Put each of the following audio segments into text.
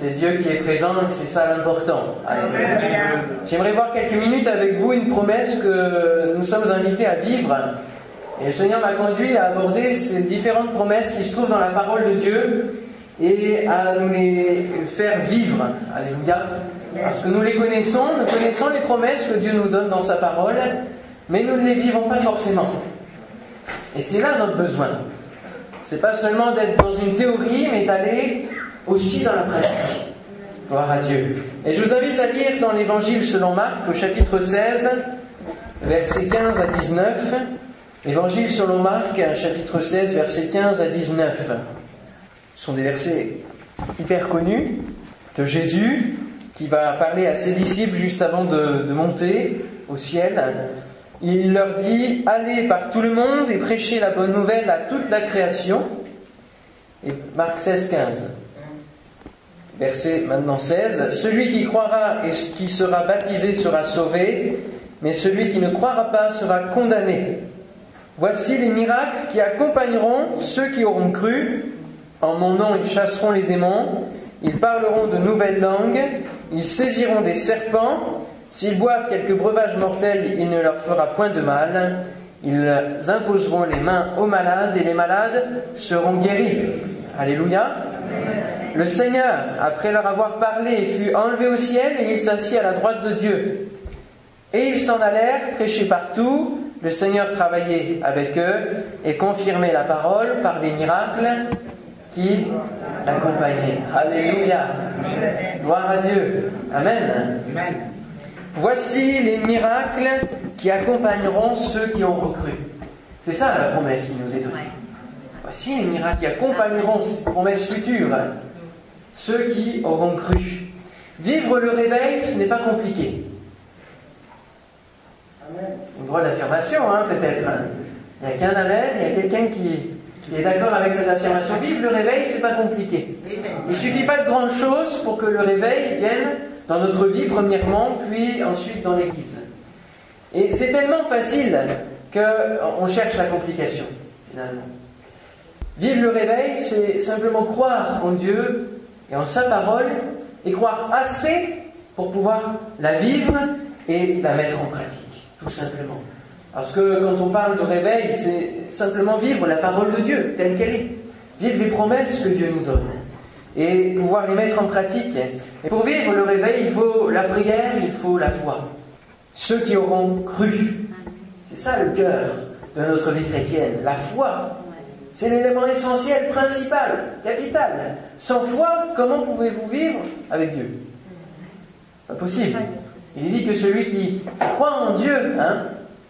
C'est Dieu qui est présent, c'est ça l'important. J'aimerais voir quelques minutes avec vous une promesse que nous sommes invités à vivre. Et le Seigneur m'a conduit à aborder ces différentes promesses qui se trouvent dans la parole de Dieu et à nous les faire vivre. Alléluia. Parce que nous les connaissons, nous connaissons les promesses que Dieu nous donne dans sa parole, mais nous ne les vivons pas forcément. Et c'est là notre besoin. C'est pas seulement d'être dans une théorie, mais d'aller aussi dans la pratique. Gloire à Dieu. Et je vous invite à lire dans l'évangile selon Marc au chapitre 16, versets 15 à 19. Évangile selon Marc, chapitre 16, versets 15 à 19. Ce sont des versets hyper connus de Jésus qui va parler à ses disciples juste avant de, de monter au ciel. Il leur dit, allez par tout le monde et prêchez la bonne nouvelle à toute la création. Et Marc 16, 15. Verset maintenant 16. Celui qui croira et qui sera baptisé sera sauvé, mais celui qui ne croira pas sera condamné. Voici les miracles qui accompagneront ceux qui auront cru. En mon nom, ils chasseront les démons, ils parleront de nouvelles langues, ils saisiront des serpents, s'ils boivent quelques breuvages mortels, il ne leur fera point de mal, ils imposeront les mains aux malades et les malades seront guéris. Alléluia. Le Seigneur, après leur avoir parlé, fut enlevé au ciel et il s'assit à la droite de Dieu. Et ils s'en allèrent prêcher partout. Le Seigneur travaillait avec eux et confirmait la parole par des miracles qui l'accompagnaient. Alléluia. Gloire à Dieu. Amen. Voici les miracles qui accompagneront ceux qui ont recru. C'est ça la promesse qui nous est donnée. Voici les miracles qui accompagneront cette promesse future ceux qui auront cru. Vivre le réveil, ce n'est pas compliqué. Une drôle d'affirmation, hein, peut-être. Il n'y a qu'un amen, il y a quelqu'un qui, est d'accord avec cette affirmation. Vivre le réveil, c'est pas compliqué. Il suffit pas de grandes choses pour que le réveil vienne dans notre vie, premièrement, puis ensuite dans l'Église. Et c'est tellement facile qu'on cherche la complication, finalement. Vivre le réveil, c'est simplement croire en Dieu et en sa parole et croire assez pour pouvoir la vivre et la mettre en pratique, tout simplement. Parce que quand on parle de réveil, c'est simplement vivre la parole de Dieu telle qu'elle est, vivre les promesses que Dieu nous donne et pouvoir les mettre en pratique. Et pour vivre le réveil, il faut la prière, il faut la foi. Ceux qui auront cru, c'est ça le cœur de notre vie chrétienne, la foi. C'est l'élément essentiel, principal, capital. Sans foi, comment pouvez-vous vivre avec Dieu? Pas possible. Il dit que celui qui croit en Dieu, hein,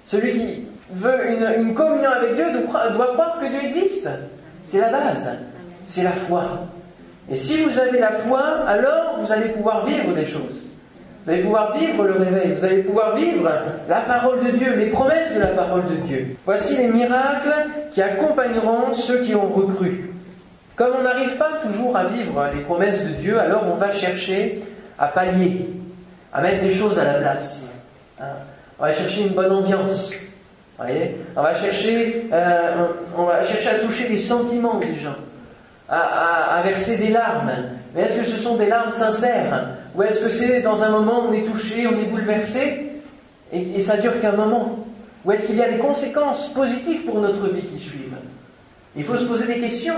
celui qui veut une, communion avec Dieu doit, doit croire que Dieu existe. C'est la base. C'est la foi. Et si vous avez la foi, alors vous allez pouvoir vivre des choses. Vous allez pouvoir vivre le réveil, vous allez pouvoir vivre la parole de Dieu, les promesses de la parole de Dieu. Voici les miracles qui accompagneront ceux qui ont recru. Comme on n'arrive pas toujours à vivre les promesses de Dieu, alors on va chercher à pallier, à mettre des choses à la place. Hein. On va chercher une bonne ambiance. Voyez on va chercher, euh, on va chercher à toucher les sentiments des gens, à verser des larmes. Mais est-ce que ce sont des larmes sincères? Ou est-ce que c'est dans un moment où on est touché, on est bouleversé, et, ça dure qu'un moment Ou est-ce qu'il y a des conséquences positives pour notre vie qui suivent Il faut se poser des questions.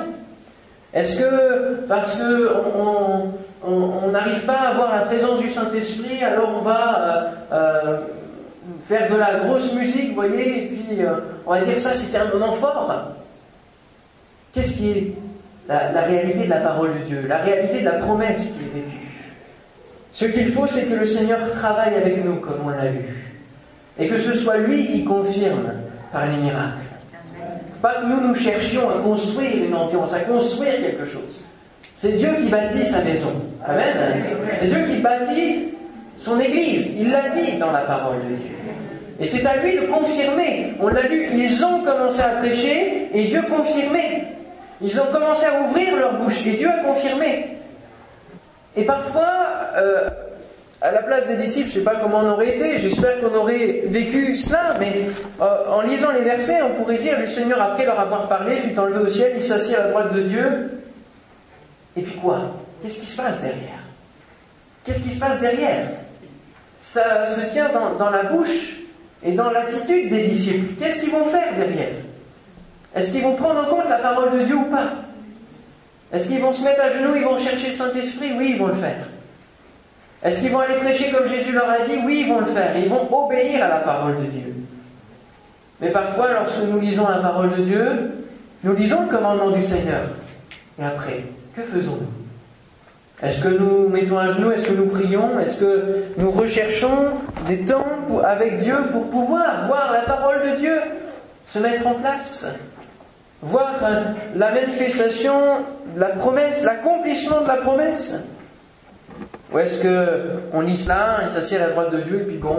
Est-ce que parce qu'on on n'arrive pas à avoir la présence du Saint-Esprit, alors on va euh, euh, faire de la grosse musique, vous voyez, et puis euh, on va dire ça c'était un moment fort Qu'est-ce qui est la, réalité de la parole de Dieu, la réalité de la promesse qui est vécue. Ce qu'il faut, c'est que le Seigneur travaille avec nous, comme on l'a vu, et que ce soit lui qui confirme par les miracles. Pas que nous nous cherchions à construire une ambiance, à construire quelque chose. C'est Dieu qui bâtit sa maison. Amen. C'est Dieu qui bâtit son Église. Il l'a dit dans la parole de Dieu. Et c'est à lui de confirmer. On l'a lu, ils ont commencé à prêcher et Dieu confirmait. Ils ont commencé à ouvrir leur bouche et Dieu a confirmé. Et parfois, euh, à la place des disciples, je ne sais pas comment on aurait été, j'espère qu'on aurait vécu cela, mais euh, en lisant les versets, on pourrait dire, le Seigneur, après leur avoir parlé, fut enlevé au ciel, il s'assit à la droite de Dieu. Et puis quoi? Qu'est-ce qui se passe derrière? Qu'est-ce qui se passe derrière? Ça se tient dans, dans la bouche et dans l'attitude des disciples. Qu'est-ce qu'ils vont faire derrière? Est-ce qu'ils vont prendre en compte la parole de Dieu ou pas? Est-ce qu'ils vont se mettre à genoux, ils vont chercher le Saint-Esprit Oui, ils vont le faire. Est-ce qu'ils vont aller prêcher comme Jésus leur a dit Oui, ils vont le faire. Ils vont obéir à la parole de Dieu. Mais parfois, lorsque nous lisons la parole de Dieu, nous lisons le commandement du Seigneur. Et après, que faisons-nous Est-ce que nous mettons à genoux Est-ce que nous prions Est-ce que nous recherchons des temps avec Dieu pour pouvoir voir la parole de Dieu se mettre en place Voir la manifestation la promesse, l'accomplissement de la promesse Ou est-ce que on lit cela, il s'assied à la droite de Dieu et puis bon,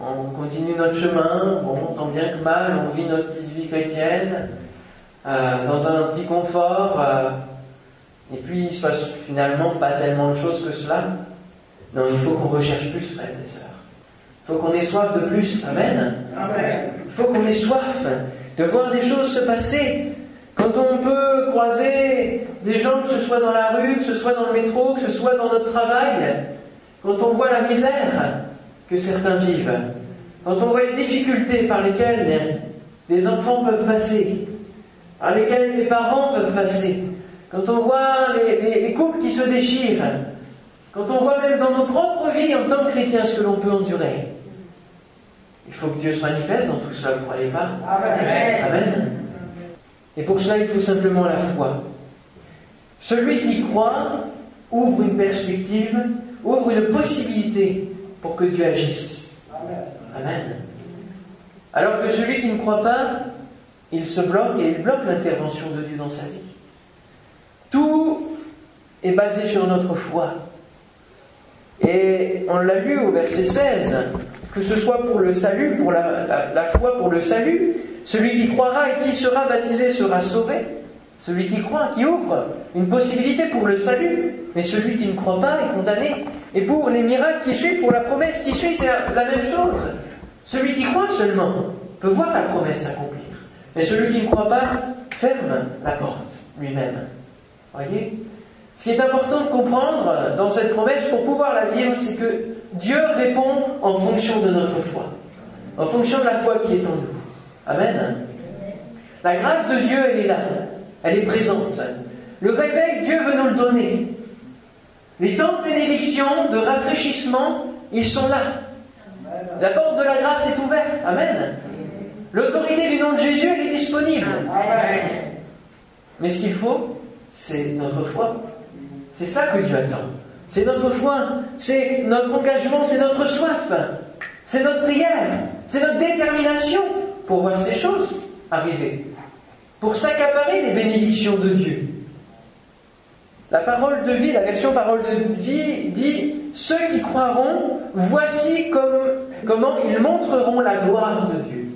on, continue notre chemin, bon, tant bien que mal, on vit notre petite vie chrétienne, euh, dans un petit confort, euh, et puis il se passe finalement pas tellement de choses que cela. Non, il faut qu'on recherche plus, frères et sœurs. Il faut qu'on ait soif de plus. Amen. Amen. Il faut qu'on ait soif de voir des choses se passer. Quand on peut croiser des gens, que ce soit dans la rue, que ce soit dans le métro, que ce soit dans notre travail, quand on voit la misère que certains vivent, quand on voit les difficultés par lesquelles les enfants peuvent passer, par lesquels les parents peuvent passer, quand on voit les, couples qui se déchirent, quand on voit même dans nos propres vies en tant que chrétiens ce que l'on peut endurer, il faut que Dieu se manifeste dans tout cela, vous ne croyez pas Amen. Amen. Et pour cela, il faut simplement la foi. Celui qui croit ouvre une perspective, ouvre une possibilité pour que Dieu agisse. Amen. Alors que celui qui ne croit pas il se bloque et il bloque l'intervention de Dieu dans sa vie. Tout est basé sur notre foi. Et on l'a lu au verset 16, que ce soit pour le salut, pour la, foi pour le salut, celui qui croira et qui sera baptisé sera sauvé. Celui qui croit, qui ouvre une possibilité pour le salut, mais celui qui ne croit pas est condamné. Et pour les miracles qui suivent, pour la promesse qui suit, c'est la même chose. Celui qui croit seulement peut voir la promesse accomplie. Mais celui qui ne croit pas ferme la porte lui-même. Voyez? Ce qui est important de comprendre dans cette promesse pour pouvoir la vivre, c'est que Dieu répond en fonction de notre foi, en fonction de la foi qui est en nous. Amen. La grâce de Dieu, elle est là, elle est présente. Le réveil, Dieu veut nous le donner. Les temps de bénédiction, de rafraîchissement, ils sont là. La porte de la grâce est ouverte. Amen. L'autorité du nom de Jésus, elle est disponible. Mais ce qu'il faut, c'est notre foi. C'est ça que Dieu attend. C'est notre foi, c'est notre engagement, c'est notre soif, c'est notre prière, c'est notre détermination pour voir ces choses arriver, pour s'accaparer les bénédictions de Dieu. La parole de vie, la version parole de vie dit Ceux qui croiront, voici comment ils montreront la gloire de Dieu.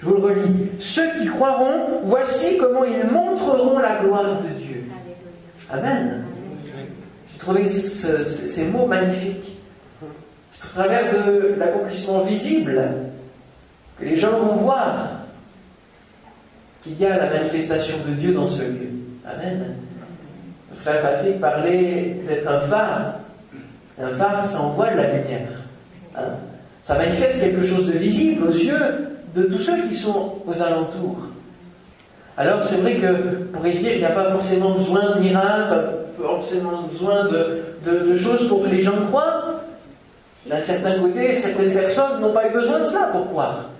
Je vous le relis. Ceux qui croiront, voici comment ils montreront la gloire de Dieu. Amen. J'ai trouvé ces mots magnifiques. C'est au travers de l'accomplissement visible que les gens vont voir qu'il y a la manifestation de Dieu dans ce lieu. Amen. Le frère Patrick parlait d'être un phare. Un phare, ça envoie de la lumière. Hein. ça manifeste quelque chose de visible aux yeux, de tous ceux qui sont aux alentours. Alors c'est vrai que pour réussir, il n'y a pas forcément besoin de miracles, pas forcément besoin de, choses pour que les gens croient. D'un certain côté, certaines personnes n'ont pas eu besoin de cela pour croire.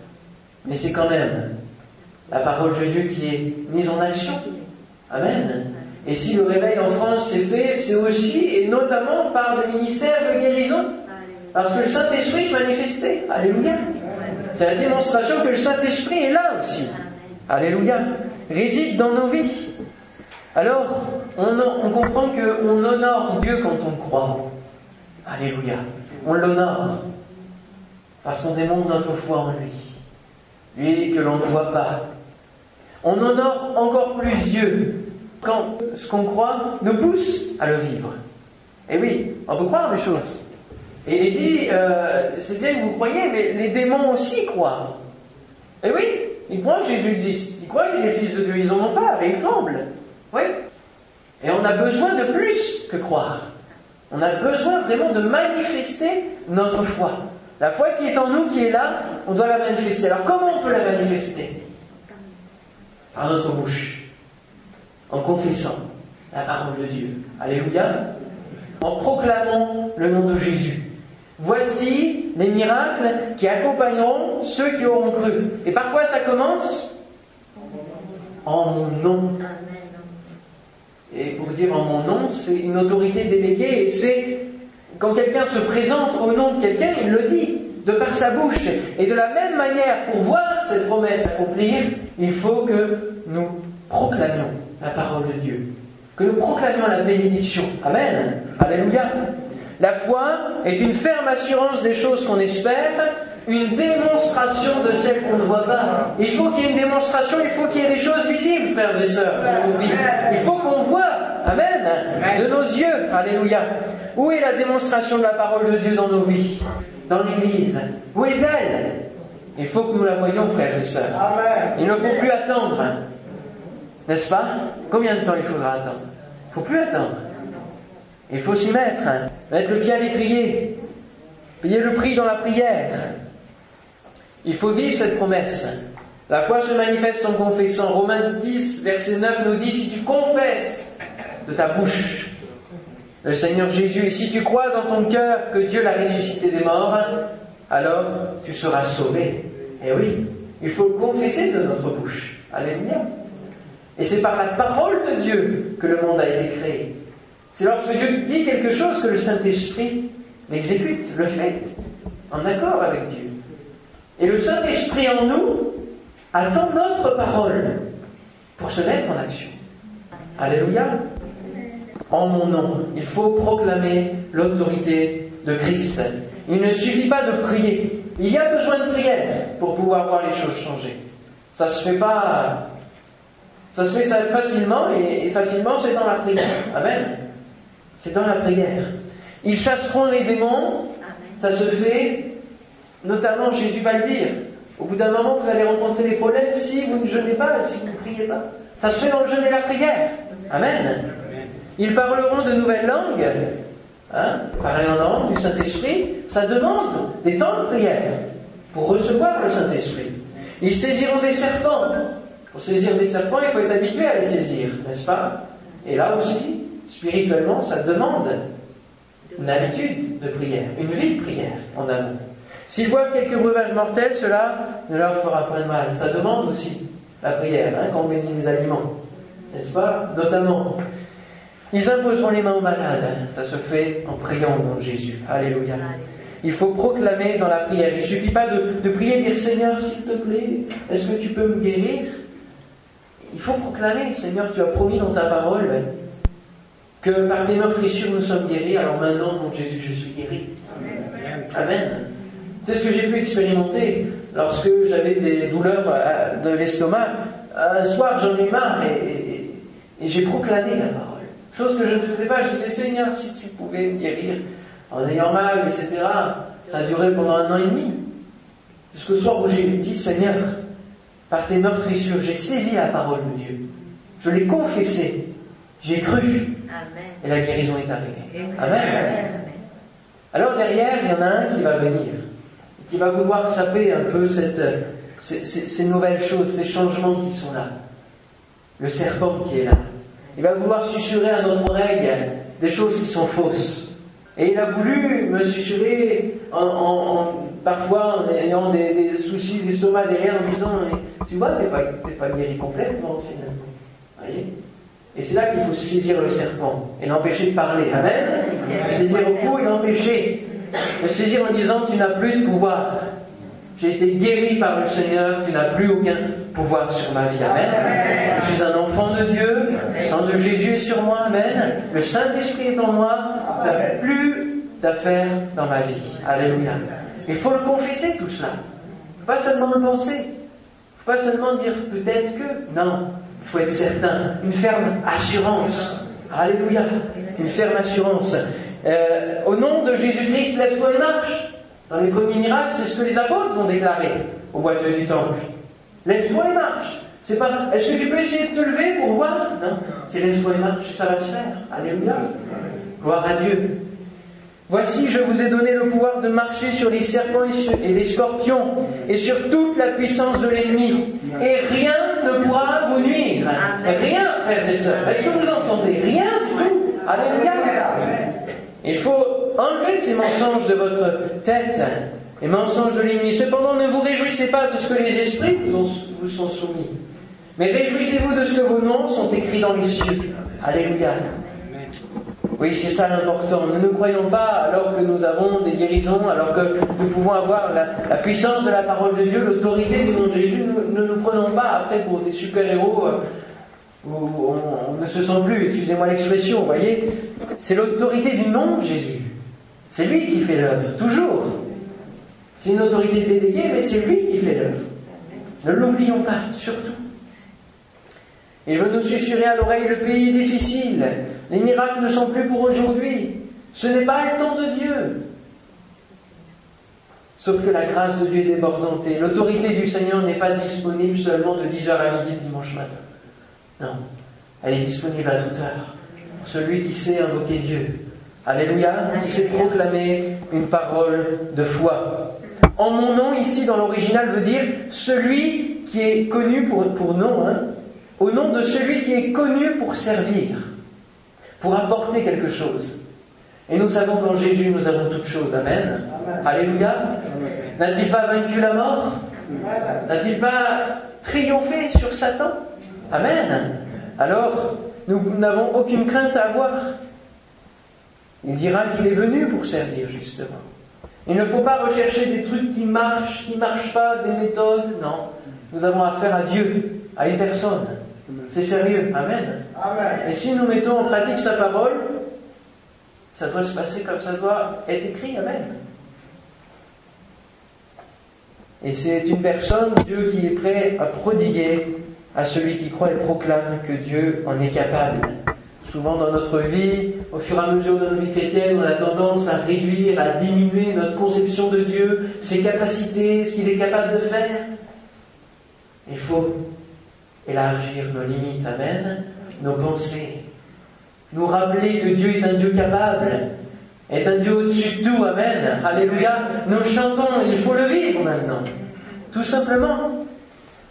Mais c'est quand même la parole de Dieu qui est mise en action. Amen. Et si le réveil en France s'est fait, c'est aussi et notamment par des ministères de guérison. Parce que le Saint-Esprit se manifestait. Alléluia. C'est la démonstration que le Saint-Esprit est là aussi. Alléluia. Réside dans nos vies. Alors, on, on comprend qu'on honore Dieu quand on croit. Alléluia. On l'honore. Parce qu'on démontre notre foi en lui. Lui que l'on ne voit pas. On honore encore plus Dieu quand ce qu'on croit nous pousse à le vivre. Et oui, on peut croire des choses. Et il dit, euh, c'est bien que vous croyez, mais les démons aussi croient. Et oui, ils croient que Jésus existe. Ils croient qu'il est fils de Dieu. Ils en ont peur et ils tremblent. Oui. Et on a besoin de plus que croire. On a besoin vraiment de manifester notre foi. La foi qui est en nous, qui est là, on doit la manifester. Alors comment on peut la manifester? Par notre bouche, en confessant la parole de Dieu. Alléluia. En proclamant le nom de Jésus. Voici les miracles qui accompagneront ceux qui auront cru. Et par quoi ça commence? En mon nom. Et pour dire en mon nom, c'est une autorité déléguée et c'est quand quelqu'un se présente au nom de quelqu'un, il le dit de par sa bouche. Et de la même manière, pour voir cette promesse accomplir, il faut que nous proclamions la parole de Dieu. Que nous proclamions la bénédiction. Amen. Alléluia. La foi est une ferme assurance des choses qu'on espère, une démonstration de celles qu'on ne voit pas. Il faut qu'il y ait une démonstration, il faut qu'il y ait des choses visibles, frères et sœurs, dans nos vies. Il faut qu'on voit, Amen, de nos yeux. Alléluia. Où est la démonstration de la parole de Dieu dans nos vies? Dans l'Église. Où est-elle Il faut que nous la voyions, frères et sœurs. Il ne faut plus attendre. N'est-ce pas? Combien de temps il faudra attendre? Il ne faut plus attendre. Il faut s'y mettre, mettre le pied à l'étrier, payer le prix dans la prière. Il faut vivre cette promesse. La foi se manifeste en confessant. Romains 10, verset 9 nous dit, si tu confesses de ta bouche le Seigneur Jésus, et si tu crois dans ton cœur que Dieu l'a ressuscité des morts, alors tu seras sauvé. Et eh oui, il faut confesser de notre bouche. Alléluia. Et c'est par la parole de Dieu que le monde a été créé. C'est lorsque Dieu dit quelque chose que le Saint-Esprit l'exécute, le fait, en accord avec Dieu. Et le Saint-Esprit en nous attend notre parole pour se mettre en action. Alléluia. En mon nom, il faut proclamer l'autorité de Christ. Il ne suffit pas de prier. Il y a besoin de prière pour pouvoir voir les choses changer. Ça se fait pas, ça se fait facilement et facilement c'est dans la prière. Amen. C'est dans la prière. Ils chasseront les démons, ça se fait, notamment Jésus va le dire. Au bout d'un moment, vous allez rencontrer des problèmes si vous ne jeûnez pas, si vous ne priez pas. Ça se fait dans le jeûne et la prière. Amen. Ils parleront de nouvelles langues. Hein, parler en langue du Saint-Esprit, ça demande des temps de prière pour recevoir le Saint-Esprit. Ils saisiront des serpents. Pour saisir des serpents, il faut être habitué à les saisir, n'est-ce pas? Et là aussi, spirituellement, ça demande une habitude de prière, une vie de prière en amont. S'ils voient quelques breuvages mortels, cela ne leur fera pas de mal. Ça demande aussi la prière, hein, quand on bénit les aliments, n'est-ce pas? Notamment, ils imposeront les mains aux malades. Ça se fait en priant au nom de Jésus. Alléluia. Il faut proclamer dans la prière. Il ne suffit pas de, de prier et dire Seigneur, s'il te plaît, est-ce que tu peux me guérir? Il faut proclamer, Seigneur, tu as promis dans ta parole que par tes meurtrissures nous sommes guéris, alors maintenant, mon Jésus, je suis guéri. Amen. C'est ce que j'ai pu expérimenter lorsque j'avais des douleurs euh, de l'estomac. Un soir, j'en ai marre et, j'ai proclamé la parole. Chose que je ne faisais pas. Je disais, Seigneur, si tu pouvais me guérir en ayant mal, etc. Ça a duré pendant un an et demi. Jusqu'au soir où j'ai dit, Seigneur, par tes meurtrissures, j'ai saisi la parole de Dieu. Je l'ai confessé. J'ai cru. Et la guérison est arrivée. Amen. Alors derrière, il y en a un qui va venir, qui va vouloir saper un peu cette, ces, nouvelles choses, ces changements qui sont là. Le serpent qui est là. Il va vouloir susurrer à notre oreille des choses qui sont fausses. Et il a voulu me susurrer en, parfois en ayant des, soucis d'estomac derrière en disant Tu vois, t'es pas, pas guéri complètement finalement. Voyez? Et c'est là qu'il faut saisir le serpent et l'empêcher de parler. Amen. saisir au cou et l'empêcher. Le saisir en disant tu n'as plus de pouvoir. J'ai été guéri par le Seigneur, tu n'as plus aucun pouvoir sur ma vie. Amen. Je suis un enfant de Dieu, le sang de Jésus est sur moi. Amen. Le Saint-Esprit est en moi, tu n'as plus d'affaires dans ma vie. Alléluia. Il faut le confesser tout cela. Pas seulement le penser. Pas seulement dire peut-être que. Non. Il faut être certain. Une ferme assurance. Alléluia. Une ferme assurance. Euh, au nom de Jésus-Christ, lève-toi et marche. Dans les premiers miracles, c'est ce que les apôtres vont déclarer au boiteux du temple. Lève-toi et marche. C'est pas, est-ce que tu peux essayer de te lever pour voir? Non. C'est lève-toi et marche, ça va se faire. Alléluia. Gloire à Dieu. Voici, je vous ai donné le pouvoir de marcher sur les serpents et les scorpions et sur toute la puissance de l'ennemi. Et rien ne pourra vous nuire. Rien, frères et sœurs. Est-ce que vous entendez Rien du tout? Alléluia. Il faut enlever ces mensonges de votre tête, les mensonges de l'ennemi. Cependant, ne vous réjouissez pas de ce que les esprits vous, vous sont soumis. Mais réjouissez-vous de ce que vos noms sont écrits dans les cieux. Alléluia. Oui, c'est ça l'important. Nous ne croyons pas, alors que nous avons des guérisons, alors que nous pouvons avoir la, puissance de la parole de Dieu, l'autorité du nom de Jésus, nous, ne nous prenons pas après pour des super-héros euh, où on, ne se sent plus, excusez-moi l'expression, vous voyez. C'est l'autorité du nom de Jésus. C'est lui qui fait l'œuvre, toujours. C'est une autorité déléguée, mais c'est lui qui fait l'œuvre. Ne l'oublions pas, surtout. Il veut nous susurrer à l'oreille le pays difficile. Les miracles ne sont plus pour aujourd'hui. Ce n'est pas le temps de Dieu. Sauf que la grâce de Dieu est débordante l'autorité du Seigneur n'est pas disponible seulement de 10h à midi dimanche matin. Non, elle est disponible à toute heure. Celui qui sait invoquer Dieu. Alléluia, qui sait proclamer une parole de foi. En mon nom, ici dans l'original, veut dire celui qui est connu pour, pour nom, hein, au nom de celui qui est connu pour servir, pour apporter quelque chose. Et nous savons qu'en Jésus, nous avons toutes choses. Amen. Alléluia. N'a-t-il pas vaincu la mort? N'a-t-il pas triomphé sur Satan? Amen. Alors, nous n'avons aucune crainte à avoir. Il dira qu'il est venu pour servir, justement. Il ne faut pas rechercher des trucs qui marchent, qui ne marchent pas, des méthodes. Non. Nous avons affaire à Dieu, à une personne. C'est sérieux. Amen. Et si nous mettons en pratique sa parole, ça doit se passer comme ça doit être écrit. Amen. Et c'est une personne, Dieu, qui est prêt à prodiguer à celui qui croit et proclame que Dieu en est capable. Souvent dans notre vie, au fur et à mesure de notre vie chrétienne, on a tendance à réduire, à diminuer notre conception de Dieu, ses capacités, ce qu'il est capable de faire. Il faut élargir nos limites, amen, nos pensées, nous rappeler que Dieu est un Dieu capable, est un Dieu au-dessus de tout, amen, alléluia, nous chantons, il faut le vivre maintenant, tout simplement.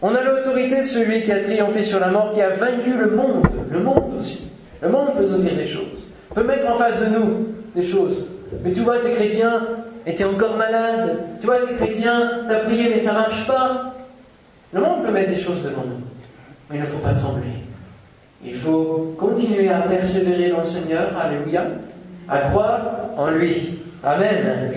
On a l'autorité de celui qui a triomphé sur la mort, qui a vaincu le monde, le monde aussi. Le monde peut nous dire des choses, peut mettre en face de nous des choses. Mais tu vois, tes chrétiens étaient encore malades, tu vois, tes chrétiens, t'as prié mais ça marche pas. Le monde peut mettre des choses devant nous. Mais il ne faut pas trembler. Il faut continuer à persévérer dans le Seigneur, alléluia, à croire en lui. Amen.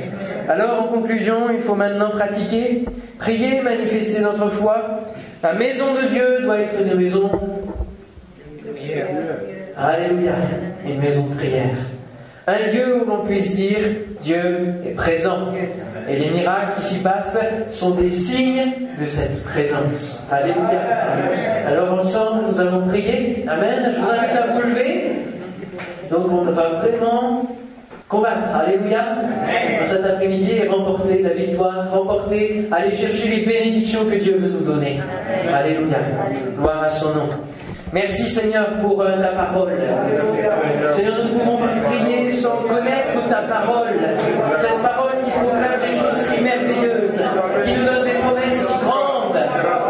Alors, en conclusion, il faut maintenant pratiquer, prier, manifester notre foi. La maison de Dieu doit être une maison de. Alléluia. Une maison de prière. Un lieu où l'on puisse dire Dieu est présent. Et les miracles qui s'y passent sont des signes de cette présence. Alléluia. Alors ensemble, nous allons prier. Amen. Je vous invite à vous lever. Donc on va vraiment combattre. Alléluia. Cet après-midi et remporter la victoire, remporter, aller chercher les bénédictions que Dieu veut nous donner. Alléluia. Gloire à son nom. Merci Seigneur pour euh, ta parole. Seigneur, nous ne pouvons pas prier sans connaître ta parole. Cette parole qui proclame des choses si merveilleuses, qui nous donne des promesses si grandes.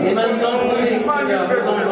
你们都不一定是样。